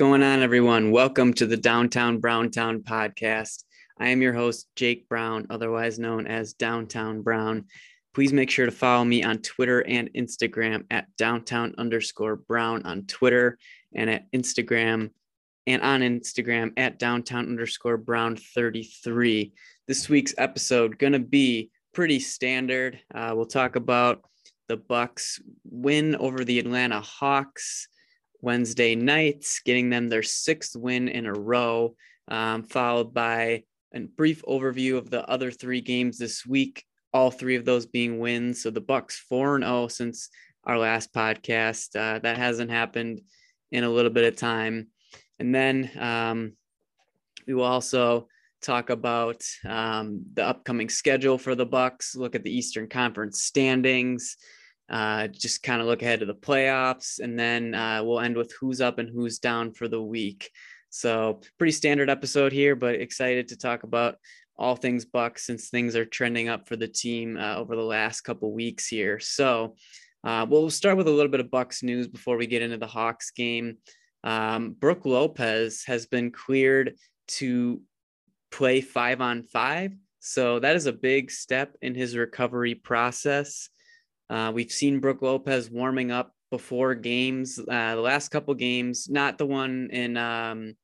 going on, everyone? Welcome to the Downtown Browntown podcast. I am your host, Jake Brown, otherwise known as Downtown Brown. Please make sure to follow me on Twitter and Instagram at downtown underscore brown on Twitter and at Instagram and on Instagram at downtown underscore brown 33. This week's episode to be pretty standard. Uh, we'll talk about the Bucks win over the Atlanta Hawks Wednesday nights, getting them their sixth win in a row, um, followed by a brief overview of the other three games this week. All three of those being wins. So the Bucks four and zero oh since our last podcast. Uh, that hasn't happened in a little bit of time. And then um, we will also talk about um, the upcoming schedule for the Bucks. Look at the Eastern Conference standings uh, just kind of look ahead to the playoffs, and then uh, we'll end with who's up and who's down for the week. So pretty standard episode here, but excited to talk about all things Bucks since things are trending up for the team uh, over the last couple weeks here. So uh, we'll start with a little bit of Bucks news before we get into the Hawks game. Um, Brook Lopez has been cleared to play five on five. So that is a big step in his recovery process. Uh, we've seen Brook Lopez warming up before games. Uh, the last couple games, not the one in um,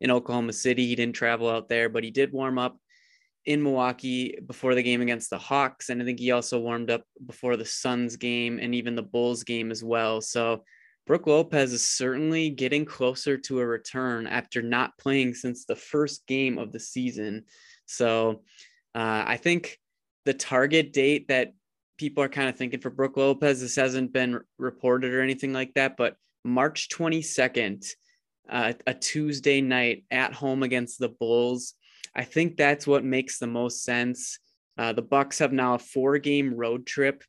in Oklahoma City. He didn't travel out there, but he did warm up in Milwaukee before the game against the Hawks, and I think he also warmed up before the Suns game and even the Bulls game as well. So Brook Lopez is certainly getting closer to a return after not playing since the first game of the season. So uh, I think the target date that people are kind of thinking for Brook Lopez. This hasn't been reported or anything like that, but March 22nd, uh, a Tuesday night at home against the Bulls. I think that's what makes the most sense. Uh, the Bucks have now a four-game road trip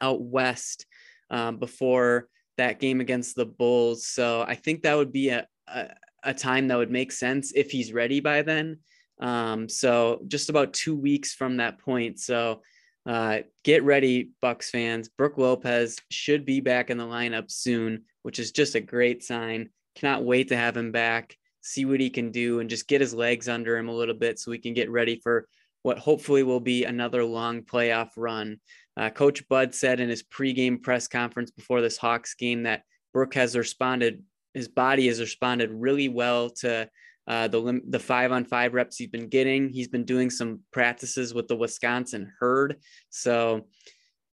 out west um, before that game against the Bulls. So I think that would be a, a, a time that would make sense if he's ready by then. Um, so just about two weeks from that point. So uh, get ready, Bucks fans. Brook Lopez should be back in the lineup soon, which is just a great sign. Cannot wait to have him back, see what he can do, and just get his legs under him a little bit so we can get ready for what hopefully will be another long playoff run. Uh, Coach Bud said in his pregame press conference before this Hawks game that Brook has responded, his body has responded really well to uh, the the five on five reps he's been getting. He's been doing some practices with the Wisconsin herd. So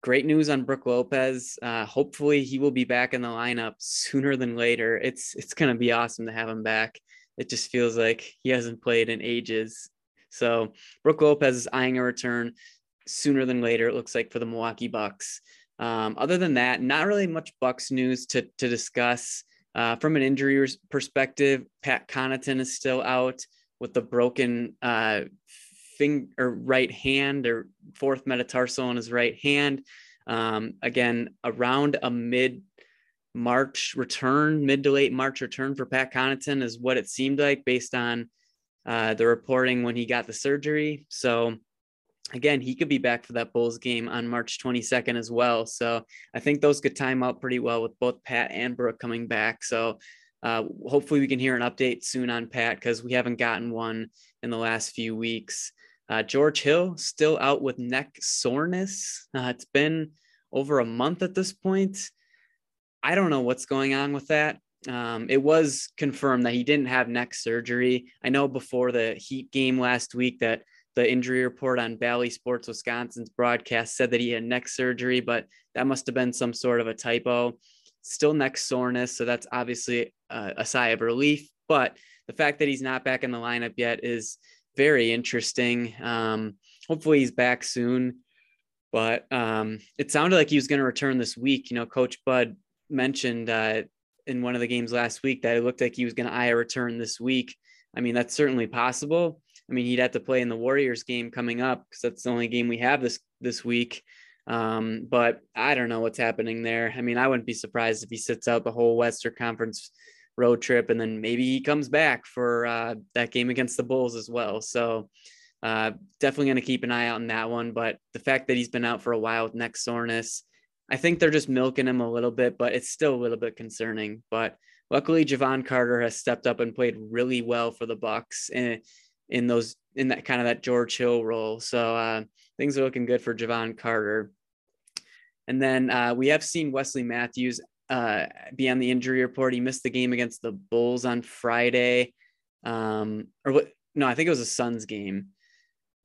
great news on Brook Lopez. Uh, hopefully he will be back in the lineup sooner than later. It's it's gonna be awesome to have him back. It just feels like he hasn't played in ages. So Brook Lopez is eyeing a return sooner than later. It looks like for the Milwaukee Bucks. Um, other than that, not really much Bucks news to to discuss. Uh, from an injury perspective, Pat Connaughton is still out with the broken uh, finger right hand or fourth metatarsal in his right hand. Um, again, around a mid March return, mid to late March return for Pat Connaughton is what it seemed like based on uh, the reporting when he got the surgery. So again, he could be back for that Bulls game on March 22nd as well. So I think those could time out pretty well with both Pat and Brook coming back. So uh, hopefully we can hear an update soon on Pat because we haven't gotten one in the last few weeks. Uh, George Hill still out with neck soreness. Uh, it's been over a month at this point. I don't know what's going on with that. Um, it was confirmed that he didn't have neck surgery. I know before the Heat game last week that the injury report on Bally Sports Wisconsin's broadcast said that he had neck surgery, but that must have been some sort of a typo. Still neck soreness, so that's obviously a, a sigh of relief. But the fact that he's not back in the lineup yet is very interesting. Um, hopefully, he's back soon. But um, it sounded like he was going to return this week. You know, Coach Bud mentioned uh, in one of the games last week that it looked like he was going to eye a return this week. I mean, that's certainly possible. I mean, he'd have to play in the Warriors game coming up because that's the only game we have this this week. Um, but I don't know what's happening there. I mean, I wouldn't be surprised if he sits out the whole Western Conference road trip and then maybe he comes back for uh, that game against the Bulls as well. So uh, definitely going to keep an eye out on that one. But the fact that he's been out for a while with neck soreness, I think they're just milking him a little bit, but it's still a little bit concerning. But luckily Jevon Carter has stepped up and played really well for the Bucks in in those in that kind of that George Hill role. So uh, things are looking good for Jevon Carter. And then uh, we have seen Wesley Matthews uh, be on the injury report. He missed the game against the Bulls on Friday. Um, or what? No, I think it was a Suns game.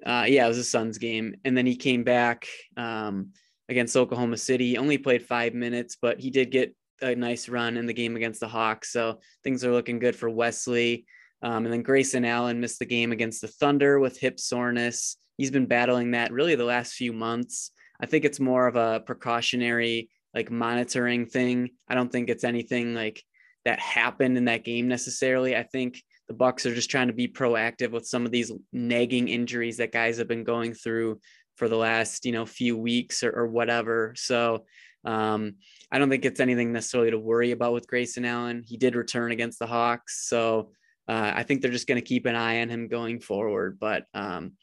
Uh, yeah, it was a Suns game. And then he came back um, against Oklahoma City. Only played five minutes, but he did get a nice run in the game against the Hawks. So things are looking good for Wesley. Um, and then Grayson Allen missed the game against the Thunder with hip soreness. He's been battling that really the last few months. I think it's more of a precautionary, like monitoring thing. I don't think it's anything like that happened in that game necessarily. I think the Bucks are just trying to be proactive with some of these nagging injuries that guys have been going through for the last, you know, few weeks or, or whatever. So um, I don't think it's anything necessarily to worry about with Grayson Allen. He did return against the Hawks. So uh, I think they're just going to keep an eye on him going forward. But um,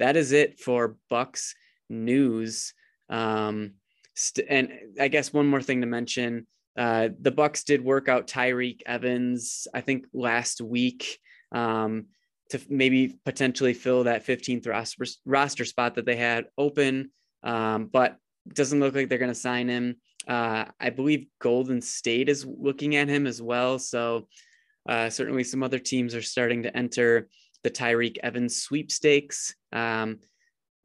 that is it for Bucks news. Um, st- and I guess one more thing to mention: uh, the Bucks did work out Tyreke Evans, I think last week, um, to maybe potentially fill that 15th roster, roster spot that they had open. Um, but doesn't look like they're going to sign him. Uh, I believe Golden State is looking at him as well. So uh, certainly some other teams are starting to enter the Tyreke Evans sweepstakes. Um,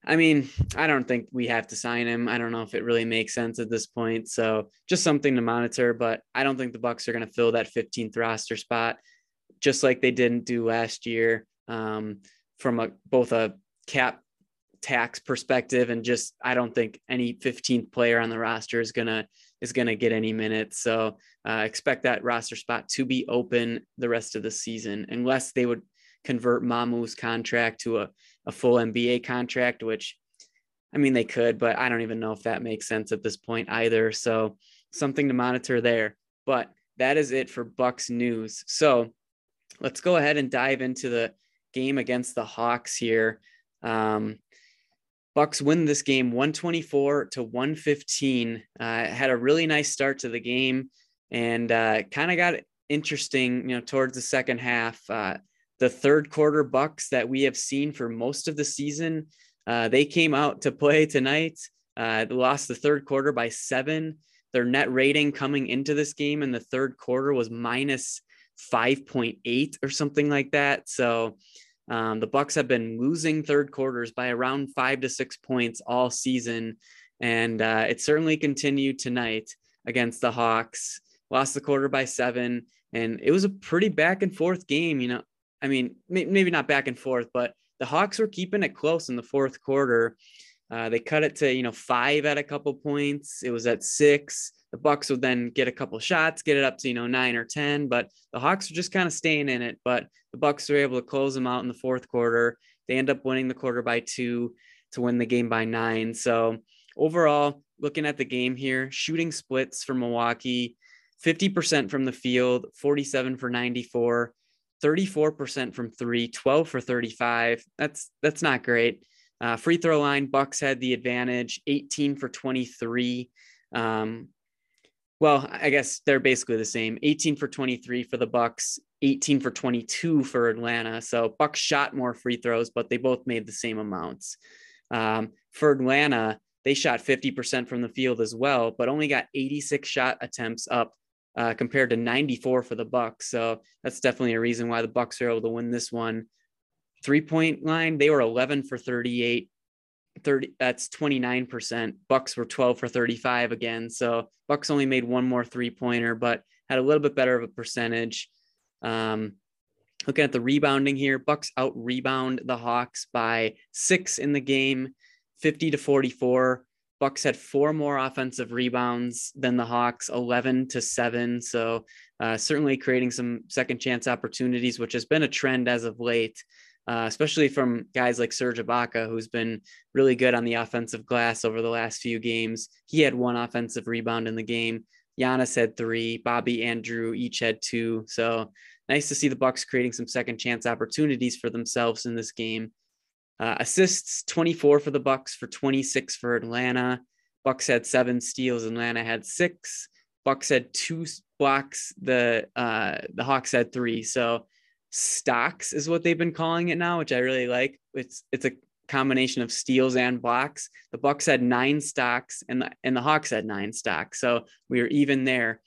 I mean, I don't think we have to sign him. I don't know if it really makes sense at this point. So just something to monitor, but I don't think the Bucks are going to fill that 15th roster spot, just like they didn't do last year. Um, from a both a cap tax perspective and just I don't think any 15th player on the roster is gonna is gonna get any minutes. So uh, expect that roster spot to be open the rest of the season, unless they would convert Mamu's contract to a a full NBA contract, which I mean, they could, but I don't even know if that makes sense at this point either. So something to monitor there. But that is it for Bucks news. So let's go ahead and dive into the game against the Hawks here. Um, Bucks win this game 124 to 115. Uh, had a really nice start to the game and uh, kind of got interesting, you know, towards the second half. Uh, the third quarter Bucks that we have seen for most of the season. Uh, they came out to play tonight. Uh, lost the third quarter by seven. Their net rating coming into this game in the third quarter was minus 5.8 or something like that. So um, the Bucks have been losing third quarters by around five to six points all season, and uh, it certainly continued tonight against the Hawks. Lost the quarter by seven, and it was a pretty back and forth game. You know, I mean, maybe not back and forth, but the Hawks were keeping it close in the fourth quarter. Uh, they cut it to you know five at a couple points. It was at six. The Bucks would then get a couple shots, get it up to you know nine or ten, but the Hawks are just kind of staying in it. But the Bucks were able to close them out in the fourth quarter. They end up winning the quarter by two to win the game by nine. So overall, looking at the game here, shooting splits for Milwaukee, 50% from the field, 47 for 94. 34% from three, 12 for 35. That's that's not great. Uh, free throw line, Bucks had the advantage, 18 for 23. Um, well, I guess they're basically the same. 18 for 23 for the Bucks, 18 for 22 for Atlanta. So Bucks shot more free throws, but they both made the same amounts. Um, for Atlanta, they shot 50% from the field as well, but only got 86 shot attempts up uh, compared to 94 for the Bucks. So that's definitely a reason why the Bucks are able to win this one. Three point line, they were 11 for 38. 30 that's 29%. Bucks were 12 for 35 again. So Bucks only made one more three pointer, but had a little bit better of a percentage. Um, looking at the rebounding here, Bucks out rebound the Hawks by six in the game, 50 to 44. Bucks had four more offensive rebounds than the Hawks, 11 to 7. So, uh, certainly creating some second chance opportunities, which has been a trend as of late, uh, especially from guys like Serge Ibaka, who's been really good on the offensive glass over the last few games. He had one offensive rebound in the game. Giannis had three. Bobby Andrew each had two. So, nice to see the Bucks creating some second chance opportunities for themselves in this game. Uh, assists 24 for the Bucks for 26 for Atlanta. Bucks had seven steals. Atlanta had six. Bucks had two blocks the uh, the Hawks had three. So stocks is what they've been calling it now, which I really like. It's it's a combination of steals and blocks. The Bucks had nine stocks and the and the Hawks had nine stocks. So we were even there.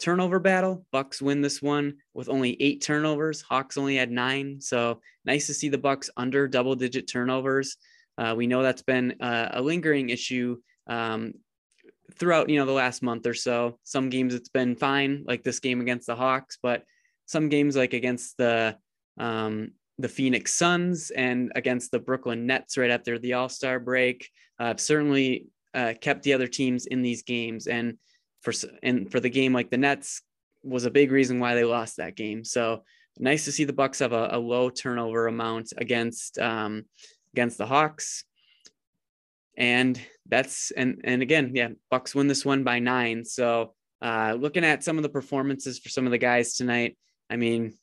Turnover battle, Bucks win this one with only eight turnovers. Hawks only had nine. So nice to see the Bucks under double digit turnovers. Uh, we know that's been uh, a lingering issue um, throughout you know the last month or so. Some games it's been fine, like this game against the Hawks, but some games like against the um, the Phoenix Suns and against the Brooklyn Nets right after the All Star break, uh, certainly uh, kept the other teams in these games. And for and for the game like the Nets was a big reason why they lost that game. So nice to see the Bucks have a, a low turnover amount against um, against the Hawks. And that's and and again, yeah, Bucks win this one by nine. So uh, looking at some of the performances for some of the guys tonight, I mean,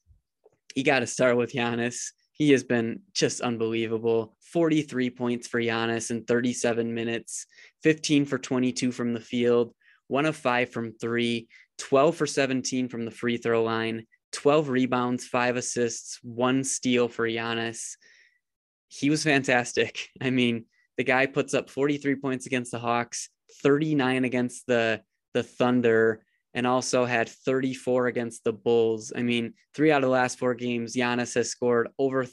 you got to start with Giannis. He has been just unbelievable. 43 points for Giannis in 37 minutes, 15 for 22 from the field, one of five from three, 12 for 17 from the free throw line, 12 rebounds, five assists, one steal for Giannis. He was fantastic. I mean, the guy puts up 43 points against the Hawks, 39 against the the Thunder, and also had 34 against the Bulls. I mean, three out of the last four games, Giannis has scored over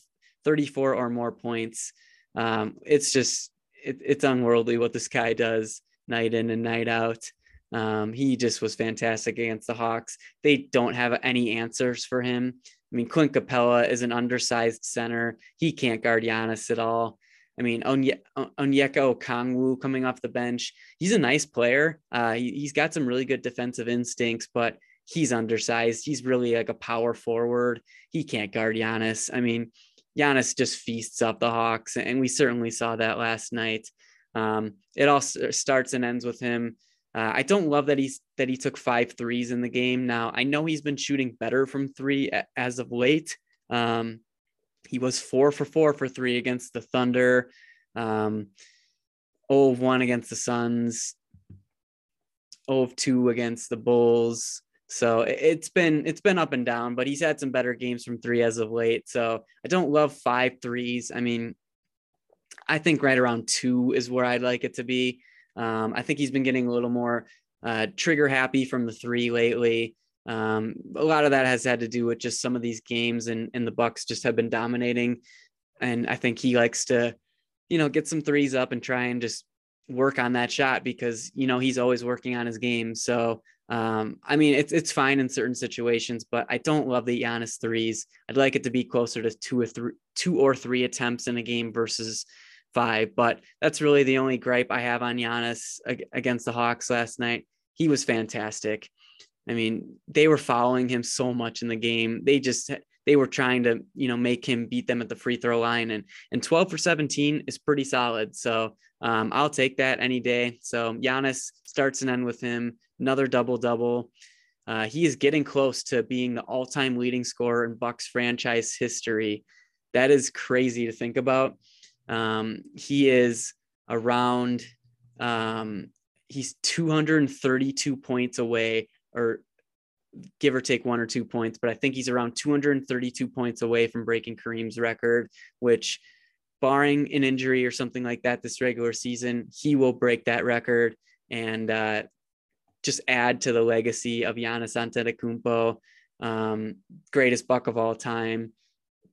34 or more points. Um, it's just, it, it's unworldly what this guy does night in and night out. Um, he just was fantastic against the Hawks. They don't have any answers for him. I mean, Clint Capela is an undersized center. He can't guard Giannis at all. I mean, Onye- Onyeka Okongwu coming off the bench. He's a nice player. Uh, he, has got some really good defensive instincts, but he's undersized. He's really like a power forward. He can't guard Giannis. I mean, Giannis just feasts up the Hawks, and we certainly saw that last night. Um, it all starts and ends with him. Uh, I don't love that he's that he took five threes in the game. Now I know he's been shooting better from three as of late. Um, he was four for four for three against the Thunder, um, 0 of 1 against the Suns, 0 of 2 against the Bulls. So it's been it's been up and down, but he's had some better games from three as of late. So I don't love five threes. I mean, I think right around two is where I'd like it to be. Um, I think he's been getting a little more uh, trigger happy from the three lately. Um, a lot of that has had to do with just some of these games and, and the Bucks just have been dominating. And I think he likes to, you know, get some threes up and try and just work on that shot because, you know, he's always working on his game. So, um, I mean, it's, it's fine in certain situations, but I don't love the Giannis threes. I'd like it to be closer to two or three, two or three attempts in a game versus five, but that's really the only gripe I have on Giannis against the Hawks last night. He was fantastic. I mean, they were following him so much in the game. They just they were trying to, you know, make him beat them at the free throw line and and 12 for 17 is pretty solid. So um, I'll take that any day. So Giannis starts and end with him, another double double. Uh, he is getting close to being the all-time leading scorer in Bucks franchise history. That is crazy to think about. Um, he is around um, he's 232 points away or give or take one or two points, but I think he's around 232 points away from breaking Kareem's record, which, barring an injury or something like that this regular season, he will break that record and uh, just add to the legacy of Giannis Antetokounmpo, um, greatest buck of all time,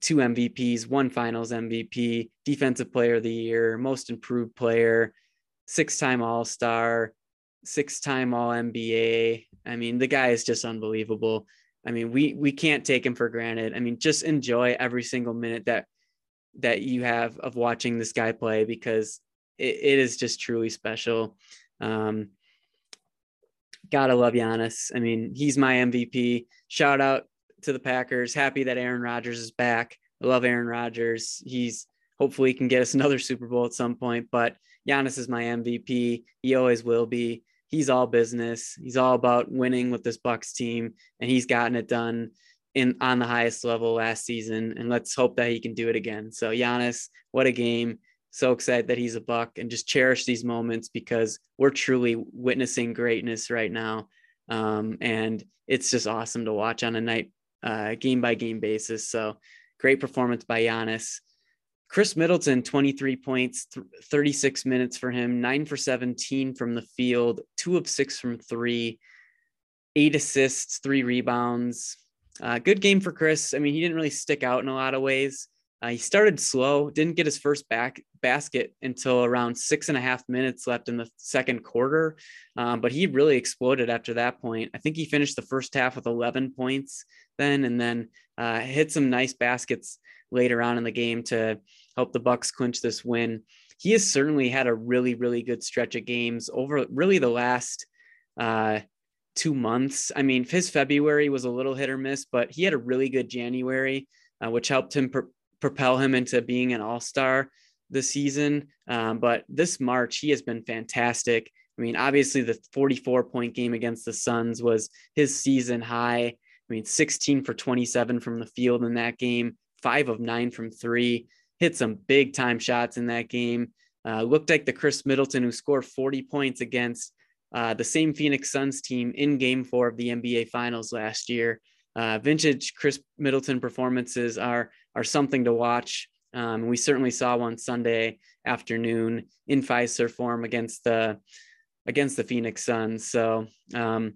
two MVPs, one Finals MVP, Defensive Player of the Year, Most Improved Player, six-time All Star, six-time All NBA. I mean, the guy is just unbelievable. I mean, we we can't take him for granted. I mean, just enjoy every single minute that that you have of watching this guy play because it, it is just truly special. Um, gotta love Giannis. I mean, he's my MVP. Shout out to the Packers. Happy that Aaron Rodgers is back. I love Aaron Rodgers. He's hopefully he can get us another Super Bowl at some point. But Giannis is my MVP. He always will be he's all business. He's all about winning with this Bucks team, and he's gotten it done in on the highest level last season. And let's hope that he can do it again. So Giannis, what a game! So excited that he's a Buck, and just cherish these moments because we're truly witnessing greatness right now. Um, and it's just awesome to watch on a night uh, game by game basis. So great performance by Giannis. Khris Middleton, 23 points, th- 36 minutes for him, nine for 17 from the field, two of six from three, eight assists, three rebounds. Uh, good game for Khris. I mean, he didn't really stick out in a lot of ways. Uh, he started slow, didn't get his first back basket until around six and a half minutes left in the second quarter, um, but he really exploded after that point. I think he finished the first half with 11 points then, and then uh, hit some nice baskets later on in the game to help the Bucks clinch this win. He has certainly had a really, really good stretch of games over really the last uh, two months. I mean, his February was a little hit or miss, but he had a really good January, uh, which helped him propel him into being an all star this season. Um, but this March, he has been fantastic. I mean, obviously, the 44 point game against the Suns was his season high. I mean, 16 for 27 from the field in that game, five of nine from three, hit some big time shots in that game. Uh, looked like the Khris Middleton who scored 40 points against uh, the same Phoenix Suns team in game four of the NBA Finals last year. Uh, vintage Khris Middleton performances are are something to watch. Um, we certainly saw one Sunday afternoon in Fiserv form against the against the Phoenix Suns. So, um,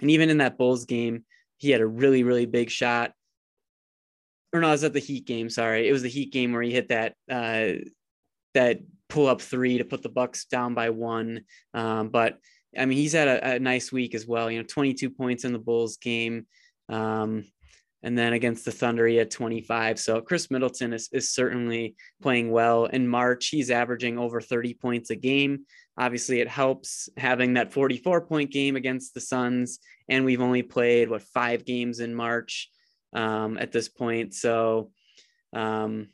and even in that Bulls game, he had a really really big shot. Or no, it was at the Heat game. Sorry, it was the Heat game where he hit that uh, that pull up three to put the Bucks down by one. Um, but I mean, he's had a, a, nice week as well. You know, 22 points in the Bulls game. Um, and then against the Thunder, he had 25. So Khris Middleton is, is certainly playing well. In March, he's averaging over 30 points a game. Obviously, it helps having that 44 point game against the Suns. And we've only played, what, five games in March um, at this point. So, um,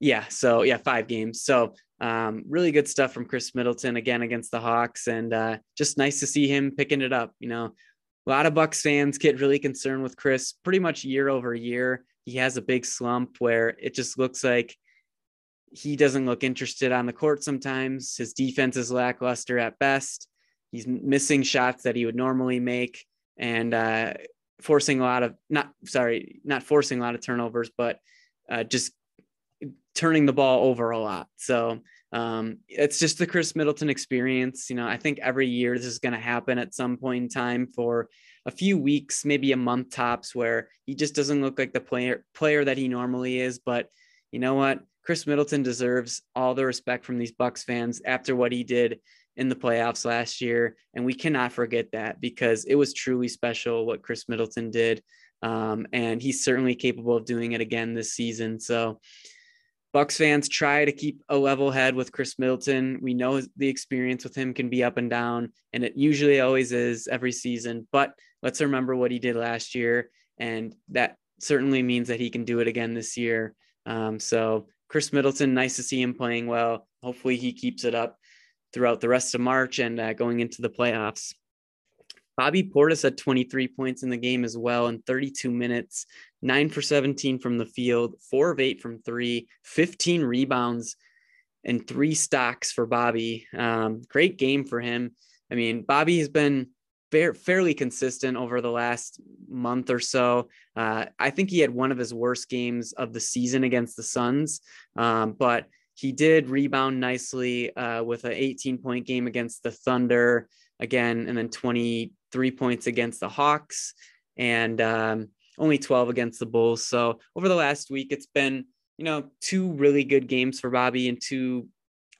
yeah, so yeah, five games. So um, really good stuff from Khris Middleton again against the Hawks, and uh, just nice to see him picking it up. You know, a lot of Bucks fans get really concerned with Khris pretty much year over year. He has a big slump where it just looks like he doesn't look interested on the court sometimes. His defense is lackluster at best. He's missing shots that he would normally make and uh, forcing a lot of not sorry, not forcing a lot of turnovers, but uh, just turning the ball over a lot. So um, it's just the Khris Middleton experience. You know, I think every year this is going to happen at some point in time for a few weeks, maybe a month tops, where he just doesn't look like the player player that he normally is. But you know what? Khris Middleton deserves all the respect from these Bucks fans after what he did in the playoffs last year, and we cannot forget that because it was truly special what Khris Middleton did, um, and he's certainly capable of doing it again this season. So Bucks fans try to keep a level head with Khris Middleton. We know the experience with him can be up and down, and it usually always is every season. But let's remember what he did last year, and that certainly means that he can do it again this year. Um, so Khris Middleton, nice to see him playing well. Hopefully, he keeps it up throughout the rest of March and uh, going into the playoffs. Bobby Portis had 23 points in the game as well in 32 minutes, nine for 17 from the field, four of eight from three, 15 rebounds, and three stocks for Bobby. Um, great game for him. I mean, Bobby has been fair, fairly consistent over the last month or so. Uh, I think he had one of his worst games of the season against the Suns, um, but he did rebound nicely uh, with an 18 point game against the Thunder again, and then 23 points against the Hawks and um, only 12 against the Bulls. So over the last week, it's been, you know, two really good games for Bobby and two,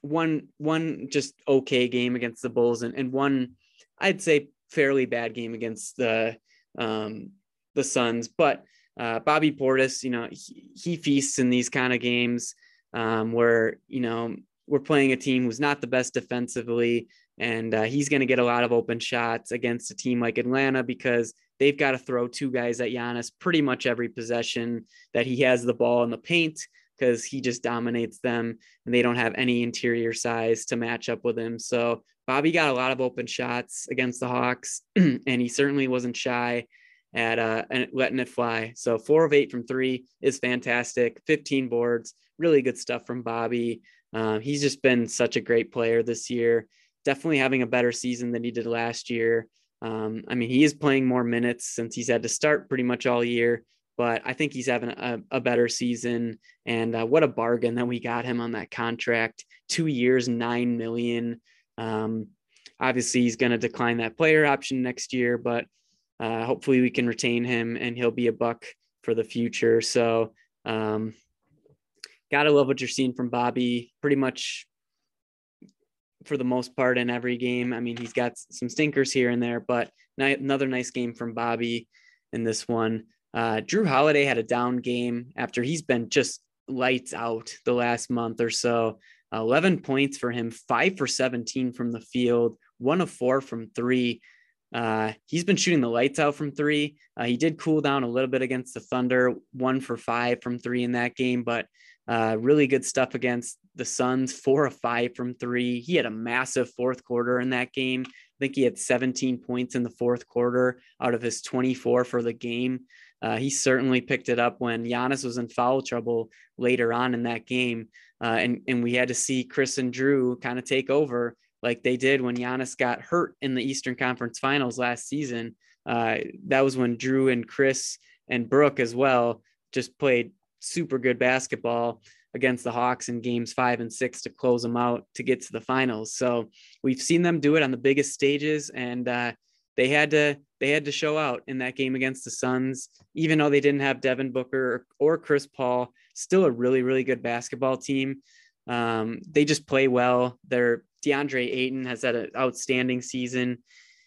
one, one just okay game against the Bulls and, and one, I'd say fairly bad game against the, um, the Suns. But uh, Bobby Portis, you know, he, he feasts in these kind of games um, where, you know, we're playing a team who's not the best defensively, and uh, he's going to get a lot of open shots against a team like Atlanta because they've got to throw two guys at Giannis pretty much every possession that he has the ball in the paint because he just dominates them and they don't have any interior size to match up with him. So Bobby got a lot of open shots against the Hawks and he certainly wasn't shy. At uh, letting it fly. So four of eight from three is fantastic. 15 boards, really good stuff from Bobby. Uh, he's just been such a great player this year. Definitely having a better season than he did last year. Um, I mean, he is playing more minutes since he's had to start pretty much all year, but I think he's having a, a better season. And uh, what a bargain that we got him on that contract. Two years, nine million. Um, obviously, he's going to decline that player option next year, but uh, hopefully we can retain him and he'll be a buck for the future. So, um, gotta love what you're seeing from Bobby. Pretty much for the most part in every game. I mean, he's got some stinkers here and there, but another nice game from Bobby in this one. Uh, Jrue Holiday had a down game after he's been just lights out the last month or so. 11 points for him, five for 17 from the field, one of four from three. Uh, he's been shooting the lights out from three. Uh, he did cool down a little bit against the Thunder, one for five from three in that game, but uh, really good stuff against the Suns, four of five from three. He had a massive fourth quarter in that game. I think he had 17 points in the fourth quarter out of his 24 for the game. Uh, he certainly picked it up when Giannis was in foul trouble later on in that game. Uh, and, and we had to see Khris and Jrue kind of take over like they did when Giannis got hurt in the Eastern Conference Finals last season. Uh, that was when Jrue and Khris and Brook as well just played super good basketball against the Hawks in games five and six to close them out to get to the finals. So we've seen them do it on the biggest stages, and uh, they had to they had to show out in that game against the Suns, even though they didn't have Devin Booker or Chris Paul. Still a really really good basketball team. Um, they just play well. Their DeAndre Ayton has had an outstanding season.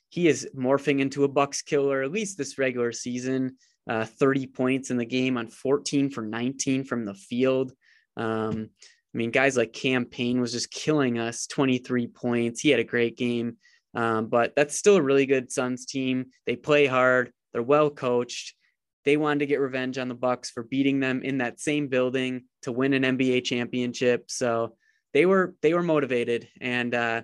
He is morphing into a Bucks killer, at least this regular season uh, 30 points in the game on 14 for 19 from the field. Um, I mean, guys like Cam Payne was just killing us 23 points. He had a great game, um, but that's still a really good Suns team. They play hard, they're well coached. They wanted to get revenge on the Bucks for beating them in that same building to win an NBA championship. So they were they were motivated. And uh,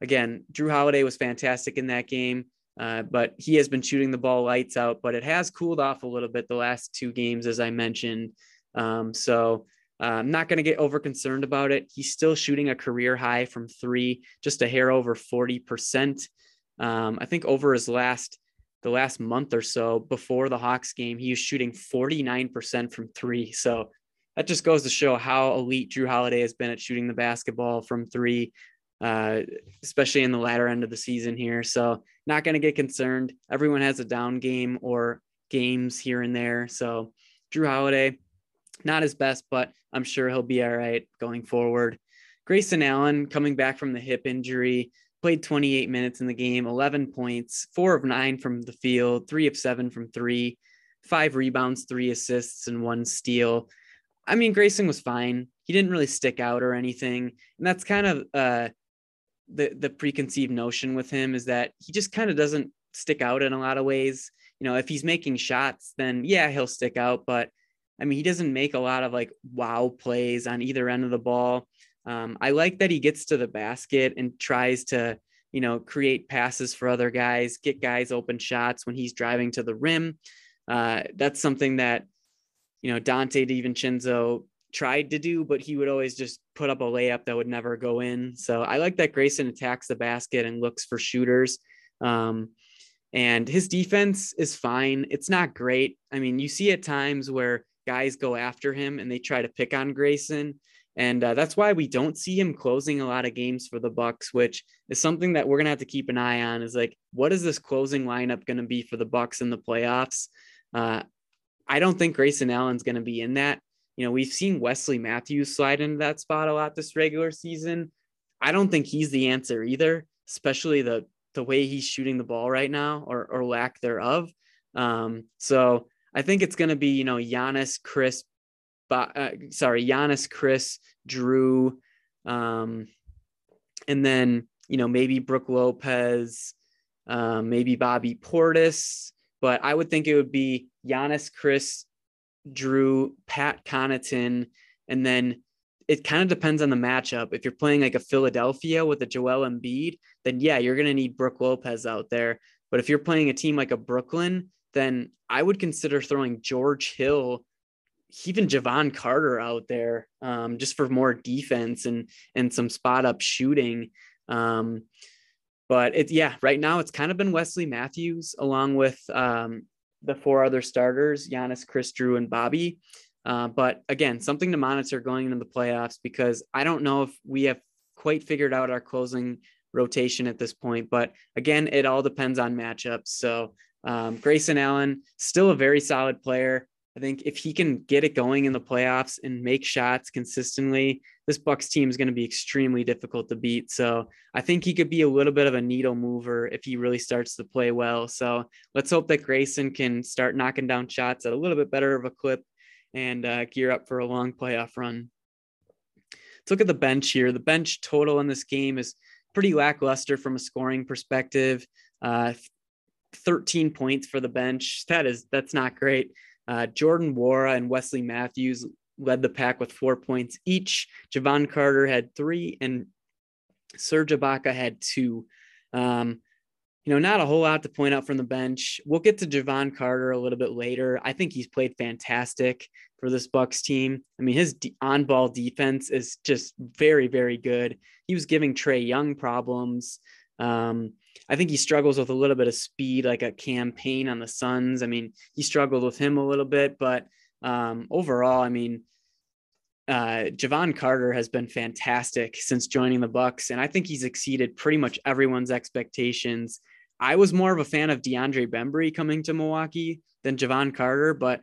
again, Jrue Holiday was fantastic in that game. Uh, but he has been shooting the ball lights out, but it has cooled off a little bit the last two games, as I mentioned. Um, so uh, I'm not going to get over concerned about it. He's still shooting a career high from three, just a hair over 40%. Um, I think over his last, the last month or so before the Hawks game, he was shooting 49% from three. So that just goes to show how elite Jrue Holiday has been at shooting the basketball from three uh, especially in the latter end of the season here. So not going to get concerned. Everyone has a down game or games here and there. So Jrue Holiday, not his best, but I'm sure he'll be all right going forward. Grayson Allen coming back from the hip injury, played 28 minutes in the game, 11 points, four of nine from the field, three of seven from three, five rebounds, three assists, and one steal. I mean, Grayson was fine. He didn't really stick out or anything. And that's kind of uh, the the preconceived notion with him is that he just kind of doesn't stick out in a lot of ways. You know, if he's making shots, then yeah, he'll stick out. But I mean, he doesn't make a lot of like wow plays on either end of the ball. Um, I like that he gets to the basket and tries to, you know, create passes for other guys, get guys open shots when he's driving to the rim. Uh, that's something that, you know, Donte DiVincenzo tried to do, but he would always just put up a layup that would never go in. So I like that Grayson attacks the basket and looks for shooters. Um, and his defense is fine. It's not great. I mean, you see at times where guys go after him and they try to pick on Grayson. And uh, that's why we don't see him closing a lot of games for the Bucks, which is something that we're gonna have to keep an eye on. Is like, what is this closing lineup gonna be for the Bucks in the playoffs? Uh, I don't think Grayson Allen's gonna be in that. You know, we've seen Wesley Matthews slide into that spot a lot this regular season. I don't think he's the answer either, especially the the way he's shooting the ball right now or or lack thereof. Um, so I think it's going to be you know Giannis, Khris, uh, sorry Giannis, Khris, Jrue, um, and then you know maybe Brook Lopez, um, maybe Bobby Portis, but I would think it would be Giannis, Khris, Jrue, Pat Connaughton, and then it kind of depends on the matchup. If you're playing like a Philadelphia with a Joel Embiid, then yeah, you're going to need Brook Lopez out there. But if you're playing a team like a Brooklyn, then I would consider throwing George Hill, even Jevon Carter out there, um, just for more defense and and some spot up shooting. Um, but it's yeah, right now it's kind of been Wesley Matthews along with um, the four other starters, Giannis, Khris Jrue, and Bobby. Uh, but again, something to monitor going into the playoffs because I don't know if we have quite figured out our closing rotation at this point. But again, it all depends on matchups. So um, Grayson Allen, still a very solid player. I think if he can get it going in the playoffs and make shots consistently, this Bucks team is going to be extremely difficult to beat. So I think he could be a little bit of a needle mover if he really starts to play well. So let's hope that Grayson can start knocking down shots at a little bit better of a clip and uh, gear up for a long playoff run. Let's look at the bench here. The bench total in this game is pretty lackluster from a scoring perspective. Uh, 13 points for the bench. That is that's not great. Uh, Jordan Nwora and Wesley Matthews led the pack with four points each. Jevon Carter had three, and Serge Ibaka had two. Um, you know, not a whole lot to point out from the bench. We'll get to Jevon Carter a little bit later. I think he's played fantastic for this Bucks team. I mean, his on-ball defense is just very, very good. He was giving Trae Young problems. Um, I think he struggles with a little bit of speed, like a Cam Payne on the Suns. I mean, he struggled with him a little bit, but um, overall, I mean, uh, Jevon Carter has been fantastic since joining the Bucks, and I think he's exceeded pretty much everyone's expectations. I was more of a fan of DeAndre Bembry coming to Milwaukee than Jevon Carter, but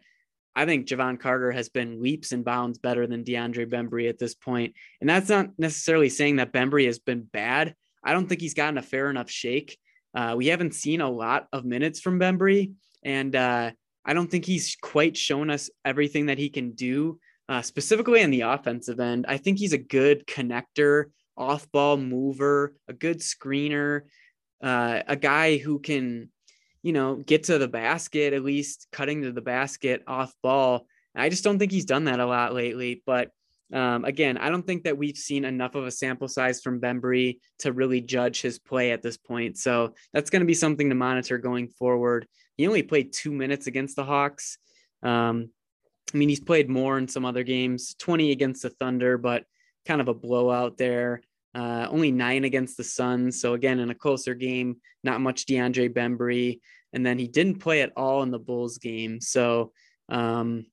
I think Jevon Carter has been leaps and bounds better than DeAndre Bembry at this point. And that's not necessarily saying that Bembry has been bad. I don't think he's gotten a fair enough shake. Uh, we haven't seen a lot of minutes from Bembry, and uh, I don't think he's quite shown us everything that he can do, uh, specifically on the offensive end. I think he's a good connector, off ball mover, a good screener, uh, a guy who can, you know, get to the basket, at least cutting to the basket off ball. I just don't think he's done that a lot lately, but um, again, I don't think that we've seen enough of a sample size from Bembry to really judge his play at this point. So that's going to be something to monitor going forward. He only played two minutes against the Hawks. Um, I mean, he's played more in some other games, 20 against the Thunder, but kind of a blowout there. Uh, only nine against the Suns. So again, in a closer game, not much DeAndre Bembry. And then he didn't play at all in the Bulls game. So, um,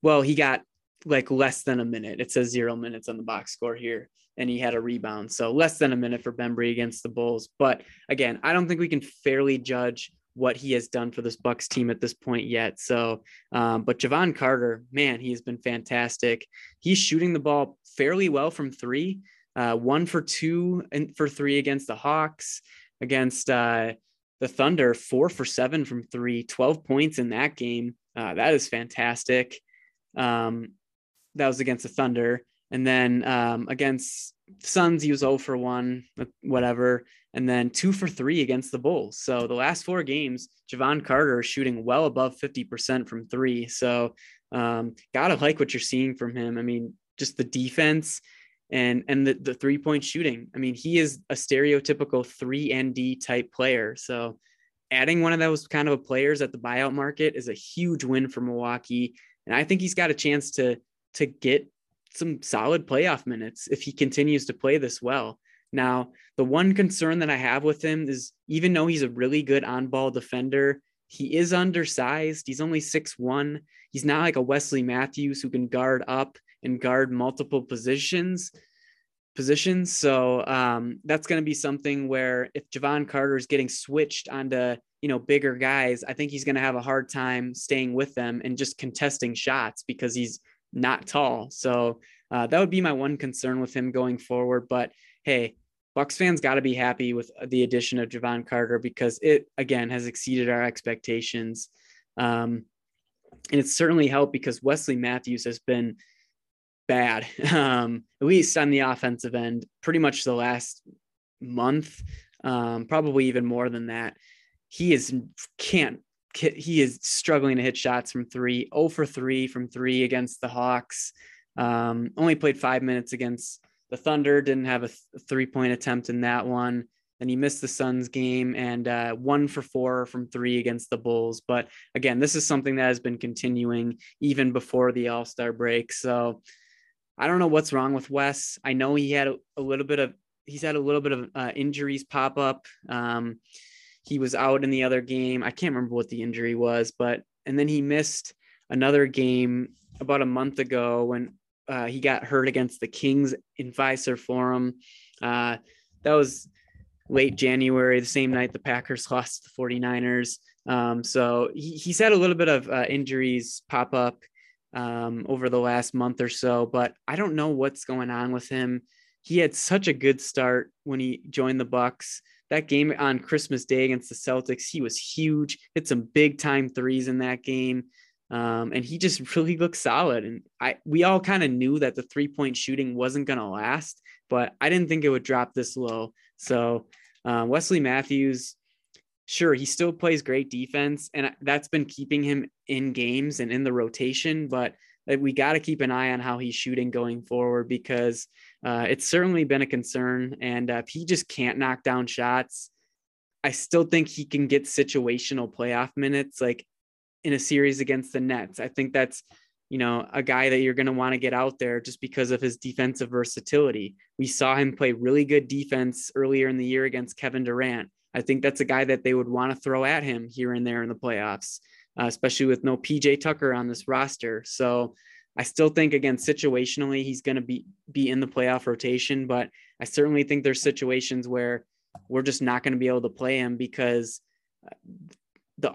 well, he got like less than a minute. It says zero minutes on the box score here, and he had a rebound. So less than a minute for Bembry against the Bulls. But again, I don't think we can fairly judge what he has done for this Bucks team at this point yet. So, um, but Jevon Carter, man, he has been fantastic. He's shooting the ball fairly well from three, uh, one for two and for three against the Hawks, against uh, the Thunder, four for seven from three, 12 points in that game. Uh, that is fantastic. Um, that was against the Thunder. And then um, against Suns, he was 0 for 1, whatever. And then 2 for 3 against the Bulls. So the last four games, Jevon Carter is shooting well above 50% from three. So um, gotta like what you're seeing from him. I mean, just the defense and and the, the three point shooting. I mean, he is a stereotypical three and D type player. So adding one of those kind of players at the buyout market is a huge win for Milwaukee. And I think he's got a chance to to get some solid playoff minutes if he continues to play this well. Now, the one concern that I have with him is even though he's a really good on ball defender, he is undersized. He's only six one. He's not like a Wesley Matthews who can guard up and guard multiple positions positions. So um, that's going to be something where if Jevon Carter is getting switched onto you know bigger guys, I think he's going to have a hard time staying with them and just contesting shots because he's not tall. So uh, that would be my one concern with him going forward. But hey, Bucks fans got to be happy with the addition of Jevon Carter because it again has exceeded our expectations. Um, and it's certainly helped because Wesley Matthews has been bad, um, at least on the offensive end, pretty much the last month, um, probably even more than that. He is can't he is struggling to hit shots from three, 0 for three from three against the Hawks. Um, only played five minutes against the Thunder, didn't have a, th- three point attempt in that one. Then he missed the Suns game and uh, one for four from three against the Bulls. But again, this is something that has been continuing even before the All Star break. So I don't know what's wrong with Wes. I know he had a, a little bit of he's had a little bit of uh, injuries pop up. Um, he was out in the other game. I can't remember what the injury was, but and then he missed another game about a month ago when uh, he got hurt against the Kings in Fiserv Forum. Uh, that was late January, the same night the Packers lost the 49ers. Um, so he, he's had a little bit of uh, injuries pop up um, over the last month or so, but I don't know what's going on with him. He had such a good start when he joined the Bucks. That game on Christmas Day against the Celtics, he was huge. Hit some big time threes in that game. Um, and he just really looked solid. And I we all kind of knew that the three point shooting wasn't going to last, but I didn't think it would drop this low. So uh, Wesley Matthews, sure, he still plays great defense, and that's been keeping him in games and in the rotation. But we got to keep an eye on how he's shooting going forward because uh, it's certainly been a concern. And uh, if he just can't knock down shots, I still think he can get situational playoff minutes, like in a series against the Nets. I think that's you know, a guy that you're going to want to get out there just because of his defensive versatility. We saw him play really good defense earlier in the year against Kevin Durant. I think that's a guy that they would want to throw at him here and there in the playoffs, uh, especially with no PJ Tucker on this roster. So I still think again situationally he's going to be be in the playoff rotation, but I certainly think there's situations where we're just not going to be able to play him because uh, the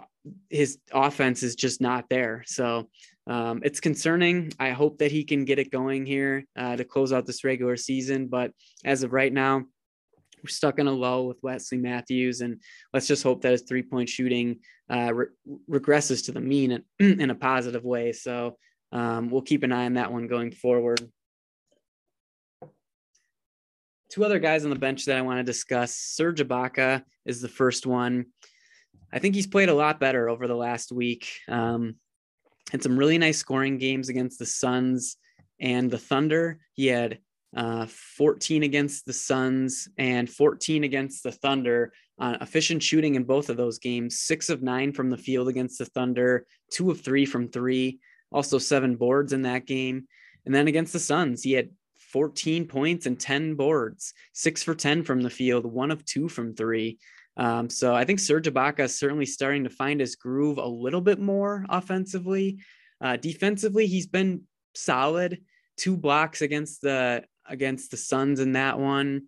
his offense is just not there. So um, it's concerning. I hope that he can get it going here uh, to close out this regular season. But as of right now, we're stuck in a lull with Wesley Matthews, and let's just hope that his three point shooting uh, re- regresses to the mean in, in a positive way. So um, we'll keep an eye on that one going forward. Two other guys on the bench that I want to discuss. Serge Ibaka is the first one. I think he's played a lot better over the last week. Um, had some really nice scoring games against the Suns and the Thunder. He had uh, 14 against the Suns and 14 against the Thunder. Uh, efficient shooting in both of those games, six of nine from the field against the Thunder, two of three from three, also seven boards in that game. And then against the Suns, he had 14 points and 10 boards, six for 10 from the field, one of two from three. Um, so I think Serge Ibaka is certainly starting to find his groove a little bit more offensively. Uh, defensively, he's been solid. Two blocks against the against the Suns in that one.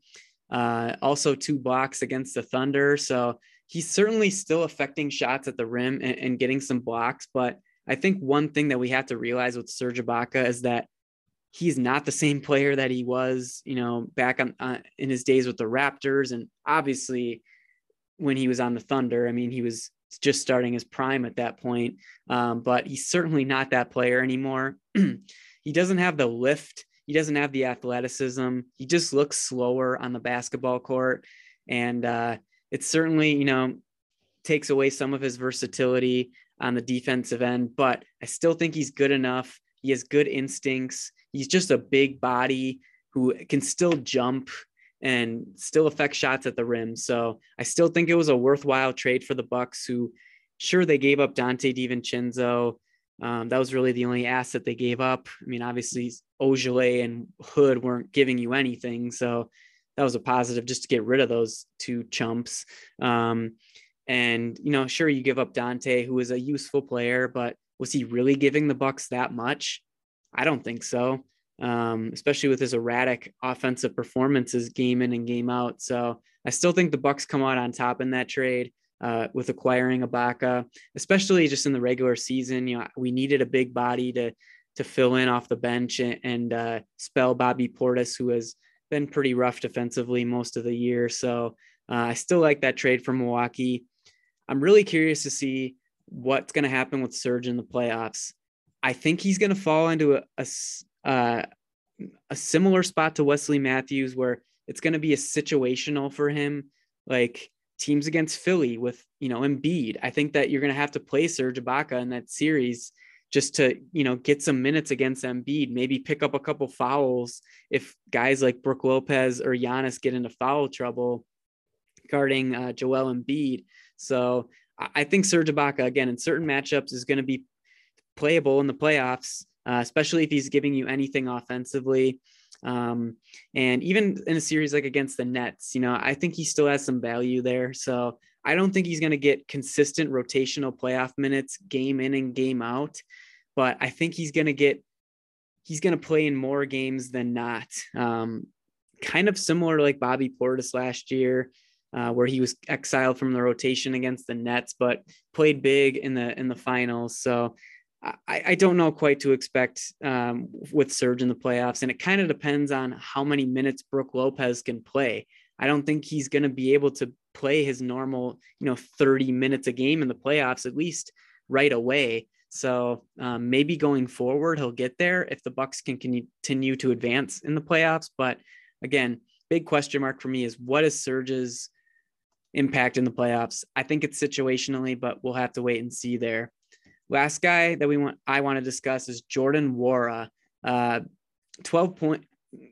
Uh, also two blocks against the Thunder. So he's certainly still affecting shots at the rim and, and getting some blocks. But I think one thing that we have to realize with Serge Ibaka is that he's not the same player that he was, you know, back on uh, in his days with the Raptors, and obviously when he was on the Thunder. I mean, he was just starting his prime at that point, um, but he's certainly not that player anymore. he doesn't have the lift. He doesn't have the athleticism. He just looks slower on the basketball court, and uh, it certainly, you know, takes away some of his versatility on the defensive end. But I still think he's good enough. He has good instincts. He's just a big body who can still jump and still affect shots at the rim. So I still think it was a worthwhile trade for the Bucks, who sure they gave up Donte DiVincenzo. Um, that was really the only asset they gave up. I mean, obviously Ojeleye and Hood weren't giving you anything, so that was a positive just to get rid of those two chumps. Um, and you know, sure you give up Donte, who is a useful player, but was he really giving the Bucks that much? I don't think so um, especially with his erratic offensive performances game in and game out. So I still think the Bucks come out on top in that trade uh, with acquiring Ibaka, especially just in the regular season. You know, we needed a big body to to fill in off the bench and, and uh, spell Bobby Portis, who has been pretty rough defensively most of the year. So uh, I still like that trade for Milwaukee. I'm really curious to see what's going to happen with Serge in the playoffs. I think he's going to fall into a, a, uh, a similar spot to Wesley Matthews where it's going to be a situational for him, like teams against Philly with, you know, Embiid. I think that you're going to have to play Serge Ibaka in that series just to, you know, get some minutes against Embiid, maybe pick up a couple fouls if guys like Brook Lopez or Giannis get into foul trouble guarding uh, Joel Embiid. So I think Serge Ibaka again in certain matchups is going to be playable in the playoffs, uh, especially if he's giving you anything offensively. Um, and even in a series like against the Nets, you know, I think he still has some value there. So I don't think he's going to get consistent rotational playoff minutes game in and game out, but I think he's going to get he's going to play in more games than not. Um, kind of similar to like Bobby Portis last year, uh, where he was exiled from the rotation against the Nets, but played big in the in the finals. So I, I don't know quite to expect um, with Serge in the playoffs, and it kind of depends on how many minutes Brook Lopez can play. I don't think he's going to be able to play his normal, you know, 30 minutes a game in the playoffs at least right away. So um, maybe going forward he'll get there if the Bucks can continue to advance in the playoffs. But again, big question mark for me is what is Serge's impact in the playoffs? I think it's situationally, but we'll have to wait and see there. Last guy that we want I want to discuss is Jordan Nwora. Uh, 12 point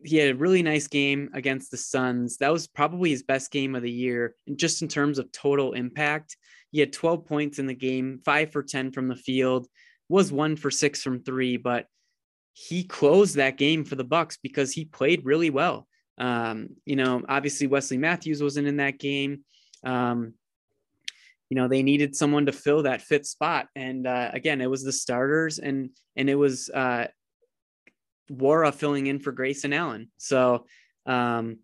he had a really nice game against the Suns. That was probably his best game of the year, and just in terms of total impact. He had 12 points in the game, five for 10 from the field, was one for six from three, but he closed that game for the Bucks because he played really well. Um, you know, obviously Wesley Matthews wasn't in that game. Um, you know, they needed someone to fill that fifth spot, and uh, again, it was the starters, and and it was uh, Nwora filling in for Grayson Allen. So, um,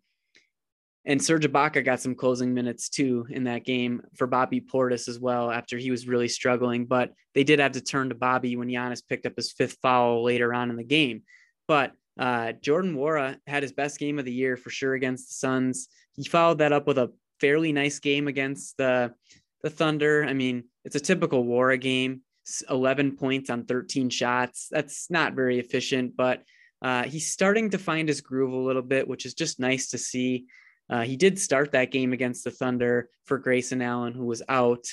and Serge Ibaka got some closing minutes too in that game for Bobby Portis as well after he was really struggling. But they did have to turn to Bobby when Giannis picked up his fifth foul later on in the game. But uh, Jordan Nwora had his best game of the year for sure against the Suns. He followed that up with a fairly nice game against the the Thunder. I mean, it's a typical Nwora game. 11 points on 13 shots. That's not very efficient, but uh, he's starting to find his groove a little bit, which is just nice to see. Uh, he did start that game against the Thunder for Grayson Allen, who was out,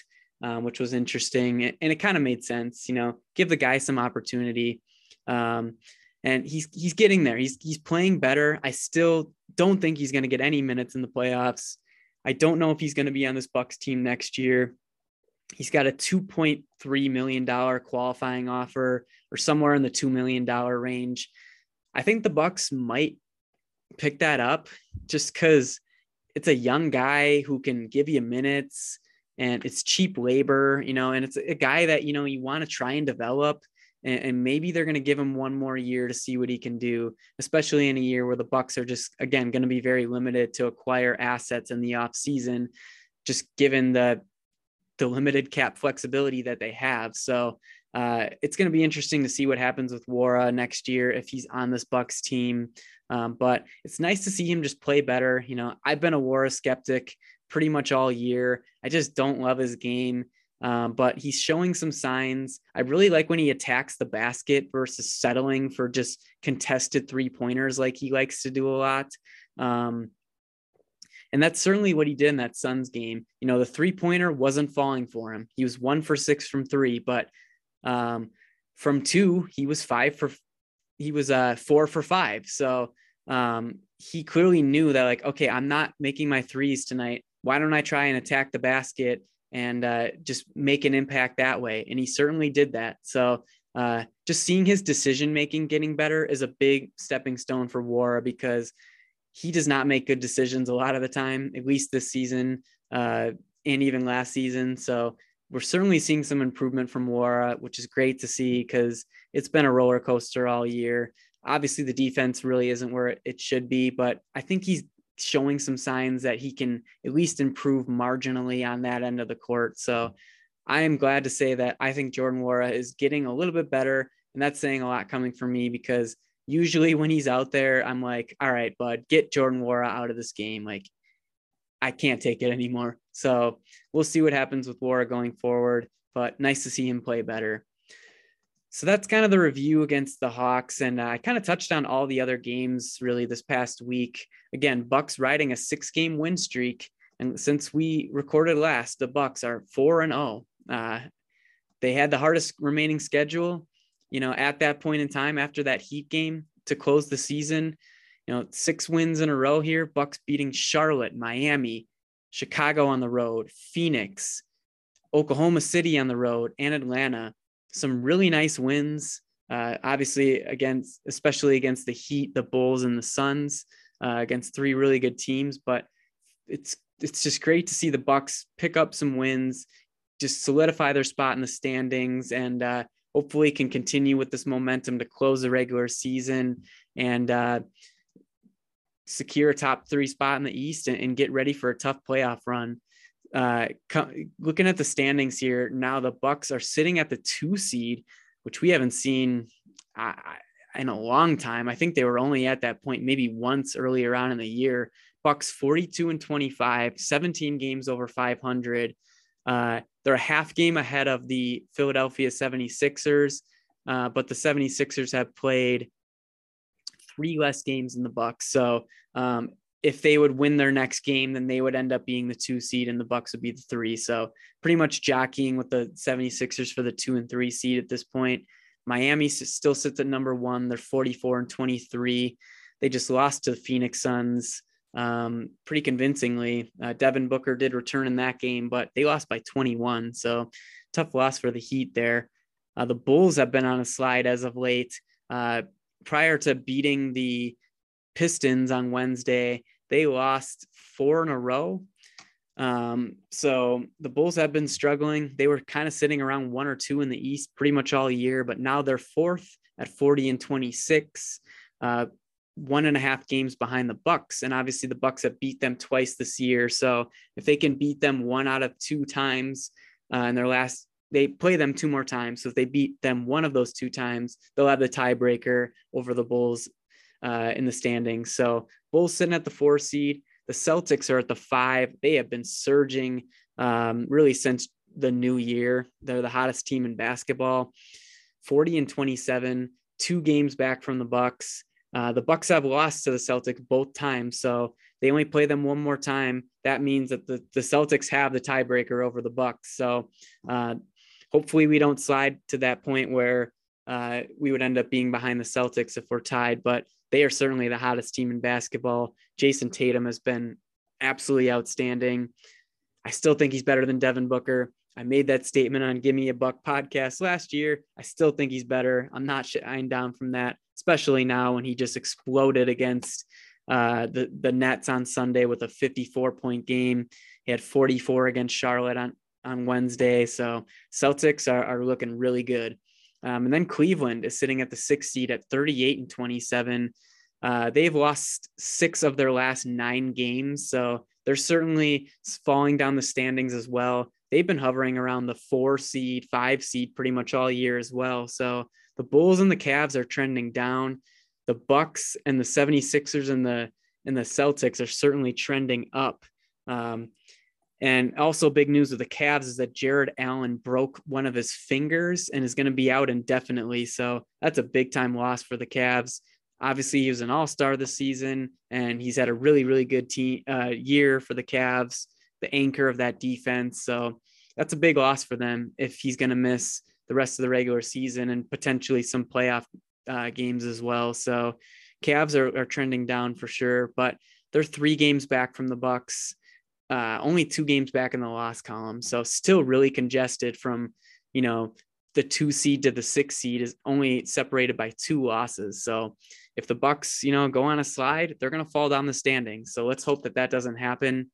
um, which was interesting. And it kind of made sense, you know, give the guy some opportunity. Um, and he's he's getting there. He's he's playing better. I still don't think he's going to get any minutes in the playoffs. I don't know if he's going to be on this Bucks team next year. He's got a $2.3 million qualifying offer or somewhere in the $2 million range. I think the Bucks might pick that up just because it's a young guy who can give you minutes and it's cheap labor, you know, and it's a guy that, you know, you want to try and develop. And, and maybe they're going to give him one more year to see what he can do, especially in a year where the Bucks are just again going to be very limited to acquire assets in the off season, just given the the limited cap flexibility that they have. So uh, it's going to be interesting to see what happens with Nwora next year if he's on this Bucks team. Um, but it's nice to see him just play better. You know, I've been a Nwora skeptic pretty much all year. I just don't love his game. Um, but he's showing some signs. I really like when he attacks the basket versus settling for just contested three pointers like he likes to do a lot. Um, and that's certainly what he did in that Suns game. You know, the three pointer wasn't falling for him. He was one for six from three, but um, from two, he was five for, he was uh, four for five. So um, he clearly knew that, like, okay, I'm not making my threes tonight. Why don't I try and attack the basket and uh, just make an impact that way? And he certainly did that. So uh, just seeing his decision making getting better is a big stepping stone for Nwora because he does not make good decisions a lot of the time, at least this season uh, and even last season. So we're certainly seeing some improvement from Nwora, which is great to see because it's been a roller coaster all year. Obviously, the defense really isn't where it should be, but I think he's showing some signs that he can at least improve marginally on that end of the court. So I am glad to say that I think Jordan Nwora is getting a little bit better. And that's saying a lot coming from me because usually when he's out there, I'm like, all right, bud, get Jordan Nwora out of this game. Like, I can't take it anymore. So we'll see what happens with Nwora going forward, but nice to see him play better. So that's kind of the review against the Hawks, and uh, I kind of touched on all the other games really this past week. Again, Bucks riding a six-game win streak, and since we recorded last, the Bucks are four and zero. Oh. Uh, they had the hardest remaining schedule you know, at that point in time after that Heat game to close the season. You know, six wins in a row here. Bucks beating Charlotte, Miami, Chicago on the road, Phoenix, Oklahoma City on the road, and Atlanta. Some really nice wins. Uh, obviously, against especially against the Heat, the Bulls, and the Suns, uh, against three really good teams. But it's it's just great to see the Bucks pick up some wins, just solidify their spot in the standings, and uh, hopefully can continue with this momentum to close the regular season and uh, secure a top three spot in the East and, and get ready for a tough playoff run. Uh, co- looking at the standings here now, the Bucks are sitting at the two seed, which we haven't seen uh, in a long time. I think they were only at that point maybe once earlier on in the year. Bucks 42 and 25, 17 games over 500. Uh, they're a half game ahead of the Philadelphia 76ers, uh, but the 76ers have played three less games in the Bucks. So um, if they would win their next game, then they would end up being the two seed and the Bucks would be the three. So pretty much jockeying with the 76ers for the two and three seed at this point. Miami still sits at number one. They're 44 and 23. They just lost to the Phoenix Suns um, pretty convincingly. Uh, Devin Booker did return in that game, but they lost by 21. So tough loss for the Heat there. Uh, the Bulls have been on a slide as of late. Uh, prior to beating the Pistons on Wednesday, they lost four in a row. Um, so the Bulls have been struggling. They were kind of sitting around one or two in the East pretty much all year, but now they're fourth at 40 and 26. Uh, one and a half games behind the bucks and obviously the bucks have beat them twice this year so if they can beat them one out of two times uh, in their last they play them two more times so if they beat them one of those two times they'll have the tiebreaker over the bulls uh, in the standings so bulls sitting at the four seed the celtics are at the five they have been surging um, really since the new year they're the hottest team in basketball 40 and 27 two games back from the bucks uh, the Bucks have lost to the Celtics both times, so they only play them one more time. That means that the, the Celtics have the tiebreaker over the Bucks. So uh, hopefully we don't slide to that point where uh, we would end up being behind the Celtics if we're tied. But they are certainly the hottest team in basketball. Jayson Tatum has been absolutely outstanding. I still think he's better than Devin Booker. I made that statement on Give Me a Buck podcast last year. I still think he's better. I'm not shying down from that especially now when he just exploded against uh, the the Nets on Sunday with a 54 point game. He had 44 against Charlotte on on Wednesday. So Celtics are, are looking really good. Um, and then Cleveland is sitting at the sixth seed at 38 and 27. Uh, they've lost six of their last nine games. So they're certainly falling down the standings as well. They've been hovering around the four seed, five seed pretty much all year as well. So the Bulls and the Cavs are trending down. The Bucks and the 76ers and the and the Celtics are certainly trending up. Um, and also big news with the Cavs is that Jarrett Allen broke one of his fingers and is going to be out indefinitely. So that's a big time loss for the Cavs. Obviously, he was an all-star this season, and he's had a really, really good team uh, year for the Cavs, the anchor of that defense. So that's a big loss for them if he's going to miss the rest of the regular season and potentially some playoff uh, games as well. So Cavs are, are trending down for sure, but they're three games back from the Bucks, uh, only two games back in the loss column. So still really congested from, you know, the two seed to the six seed is only separated by two losses. So if the Bucks, you know, go on a slide, they're going to fall down the standings. So let's hope that that doesn't happen.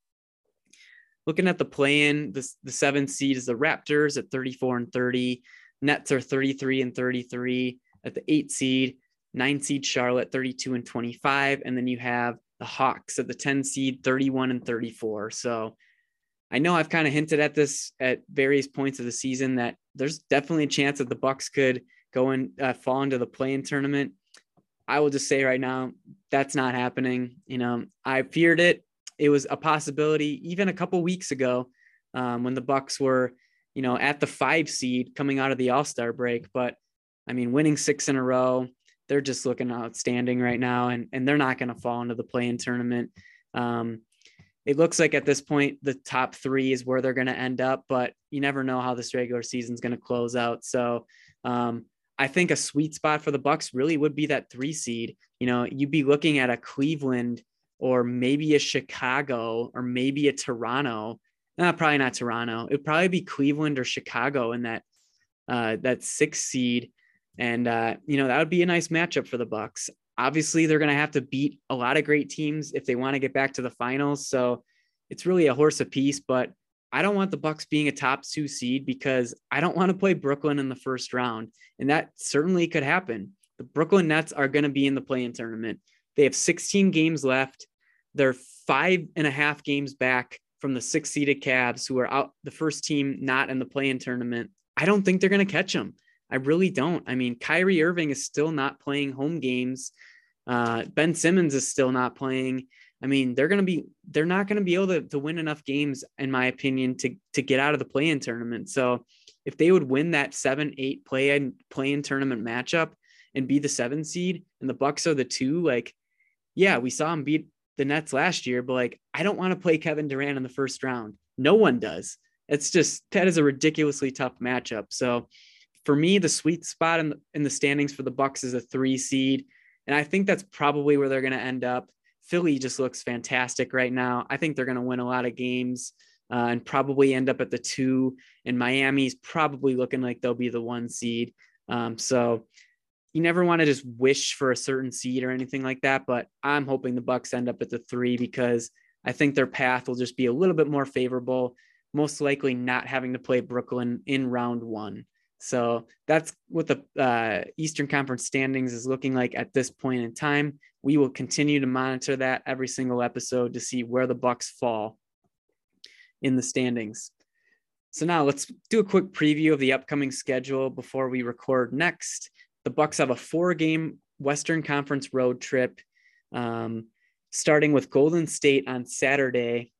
Looking at the play in, the, the seventh seed is the Raptors at 34 and 30. Nets are 33 and 33 at the eight seed, nine seed Charlotte, 32 and 25. And then you have the Hawks at the 10 seed, 31 and 34. So I know I've kind of hinted at this at various points of the season that there's definitely a chance that the Bucks could go and uh, fall into the play-in tournament. I will just say right now that's not happening. You know, I feared it. It was a possibility even a couple weeks ago um, when the Bucks were you know, at the five seed coming out of the All Star break. But I mean, winning six in a row, they're just looking outstanding right now, and and they're not going to fall into the play-in tournament. Um, it looks like at this point the top three is where they're going to end up, but you never know how this regular season is going to close out. So um, I think a sweet spot for the Bucks really would be that three seed. You know, you'd be looking at a Cleveland or maybe a Chicago or maybe a Toronto. Nah, probably not Toronto. It'd probably be Cleveland or Chicago in that uh, that six seed, and uh, you know that would be a nice matchup for the Bucks. Obviously, they're going to have to beat a lot of great teams if they want to get back to the finals. So it's really a horse apiece. But I don't want the Bucks being a top two seed because I don't want to play Brooklyn in the first round, and that certainly could happen. The Brooklyn Nets are going to be in the play-in tournament. They have 16 games left. They're five and a half games back from the six seeded Cavs, who are out the first team not in the play-in tournament. I don't think they're going to catch them. I really don't. I mean, Kyrie Irving is still not playing home games. Uh, ben Simmons is still not playing. I mean, they're to be they're not to be able to, to win enough games, in my opinion, to to get out of the play-in tournament. So if they would win that seven, eight play-in play-in tournament matchup and be the seven seed, and the Bucks are the two, like, yeah, we saw them beat the Nets last year, but like, I don't want to play Kevin Durant in the first round. No one does. It's just that is a ridiculously tough matchup. So for me, the sweet spot in the, in the standings for the Bucks is a three seed, and I think that's probably where they're going to end up. Philly just looks fantastic right now. I think they're going to win a lot of games uh, and probably end up at the two. And Miami's probably looking like they'll be the one seed. Um, so you never want to just wish for a certain seed or anything like that. But I'm hoping the Bucks end up at the three because I think their path will just be a little bit more favorable. Most likely not having to play Brooklyn in round one. So that's what the uh, Eastern Conference standings is looking like at this point in time. We will continue to monitor that every single episode to see where the Bucks fall in the standings. So now let's do a quick preview of the upcoming schedule before we record next. The Bucks have a four-game Western Conference road trip, um, starting with Golden State on Saturday,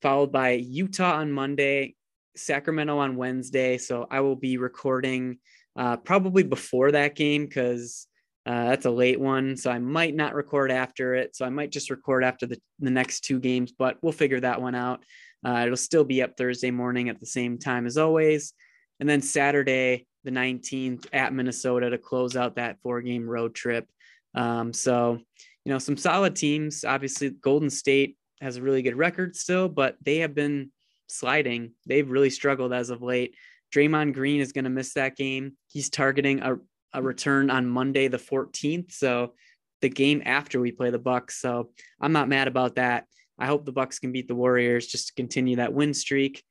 followed by Utah on Monday, Sacramento on Wednesday. So I will be recording uh, probably before that game because uh, that's a late one. So I might not record after it. So I might just record after the, the next two games, but we'll figure that one out. Uh, it'll still be up Thursday morning at the same time as always. And then Saturday, the 19th at Minnesota to close out that four game road trip. Um, so, you know, some solid teams. Obviously, Golden State has a really good record still, but they have been sliding. They've really struggled as of late. Draymond Green is going to miss that game. He's targeting a, a return on Monday, the 14th. So the game after we play the Bucks. So I'm not mad about that. I hope the Bucks can beat the Warriors just to continue that win streak.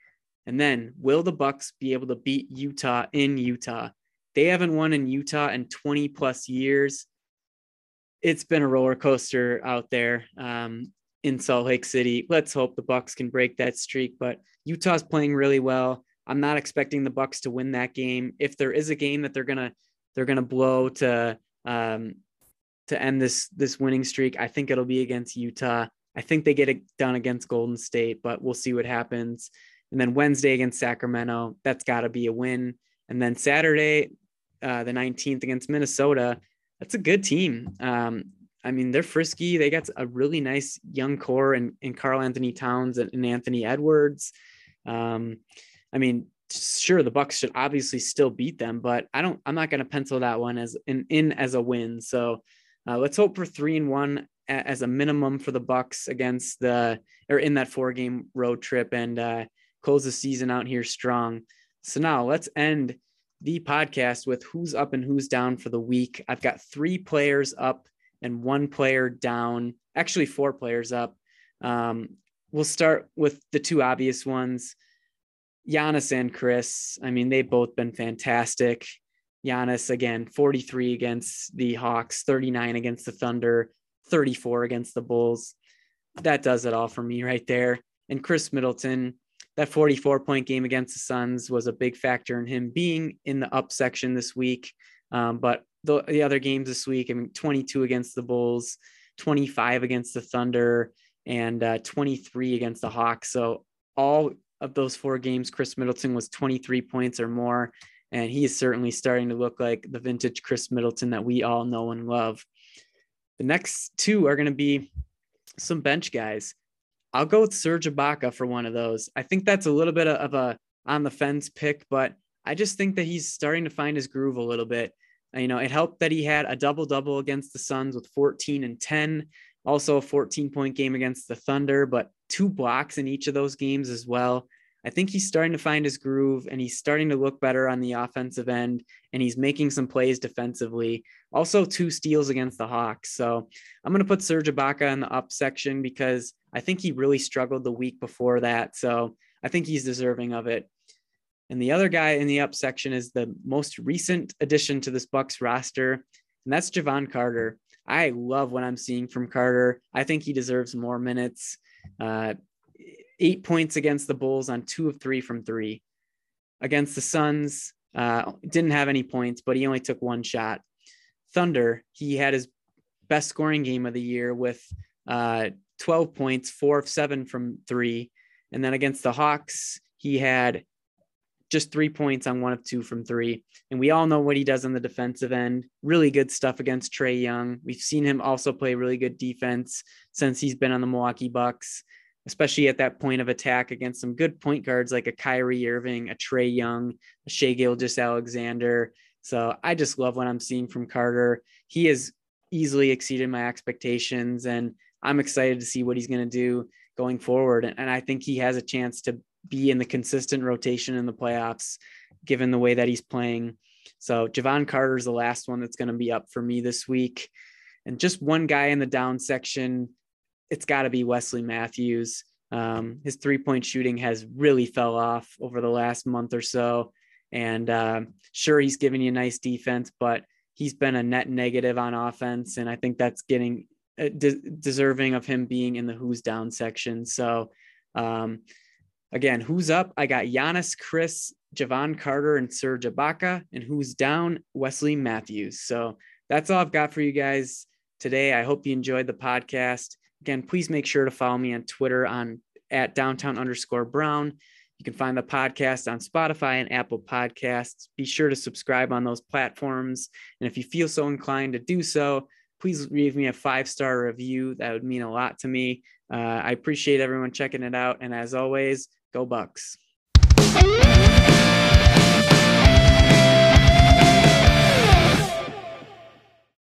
And then will the Bucks be able to beat Utah in Utah? They haven't won in Utah in 20 plus years. It's been a roller coaster out there. Um, in Salt Lake City. Let's hope the Bucks can break that streak, but Utah's playing really well. I'm not expecting the Bucks to win that game. If there is a game that they're gonna they're gonna blow to um, to end this this winning streak, I think it'll be against Utah. I think they get it done against Golden State, but we'll see what happens. And then Wednesday against Sacramento, that's got to be a win. And then Saturday, uh, the 19th against Minnesota, that's a good team. Um, I mean, they're frisky. They got a really nice young core in, in Karl-Anthony Towns and, and Anthony Edwards. Um, I mean, sure, the Bucks should obviously still beat them, but I don't. I'm not going to pencil that one as in, in as a win. So uh, let's hope for three and one as a minimum for the Bucks against the or in that four game road trip and uh, close the season out here strong. So now let's end the podcast with who's up and who's down for the week. I've got three players up and one player down, actually, four players up. Um, we'll start with the two obvious ones Giannis and Khris, I mean, they've both been fantastic. Giannis, again, 43 against the Hawks, 39 against the Thunder, 34 against the Bulls. That does it all for me right there. And Khris Middleton, that 44 point game against the Suns was a big factor in him being in the up section this week. Um, but the, the other games this week. I mean, 22 against the Bulls, 25 against the Thunder, and uh, 23 against the Hawks. So all of those four games, Khris Middleton was 23 points or more. And he is certainly starting to look like the vintage Khris Middleton that we all know and love. The next two are going to be some bench guys. I'll go with Serge Ibaka for one of those. I think that's a little bit of a on the fence pick, but I just think that he's starting to find his groove a little bit. Uh, you know, it helped that he had a double double against the Suns with 14 and 10 Also, a 14 point game against the Thunder, but two blocks in each of those games as well. I think he's starting to find his groove and he's starting to look better on the offensive end and he's making some plays defensively. Also, two steals against the Hawks. So I'm going to put Serge Ibaka in the up section because I think he really struggled the week before that. So I think he's deserving of it. And the other guy in the up section is the most recent addition to this Bucks roster, and that's Jevon Carter. I love what I'm seeing from Carter. I think he deserves more minutes. Uh, eight points against the Bulls on two of three from three. Against the Suns, uh, didn't have any points, but he only took one shot. Thunder, he had his best scoring game of the year with uh, 12 points, four of seven from three. And then against the Hawks, he had just three points on one of two from three. And we all know what he does on the defensive end. Really good stuff against Trae Young. We've seen him also play really good defense since he's been on the Milwaukee Bucks, especially at that point of attack against some good point guards like a Kyrie Irving, a Trae Young, a Shai Gilgeous-Alexander. So I just love what I'm seeing from Carter. He has easily exceeded my expectations, and I'm excited to see what he's going to do going forward. And I think he has a chance to be in the consistent rotation in the playoffs, given the way that he's playing. So Jevon Carter is the last one that's going to be up for me this week. And just one guy in the down section, it's got to be Wesley Matthews. Um, his three point shooting has really fell off over the last month or so. And uh, sure, he's giving you nice defense, but he's been a net negative on offense. And I think that's getting uh, de- deserving of him being in the who's down section. So, um, Again, who's up? I got Giannis, Khris, Jevon Carter, and Serge Ibaka. And who's down? Wesley Matthews. So that's all I've got for you guys today. I hope you enjoyed the podcast. Again, please make sure to follow me on Twitter on at downtown underscore brown. You can find the podcast on Spotify and Apple Podcasts. Be sure to subscribe on those platforms. And if you feel so inclined to do so, please leave me a five star review. That would mean a lot to me. Uh, I appreciate everyone checking it out. And as always, Go Bucks.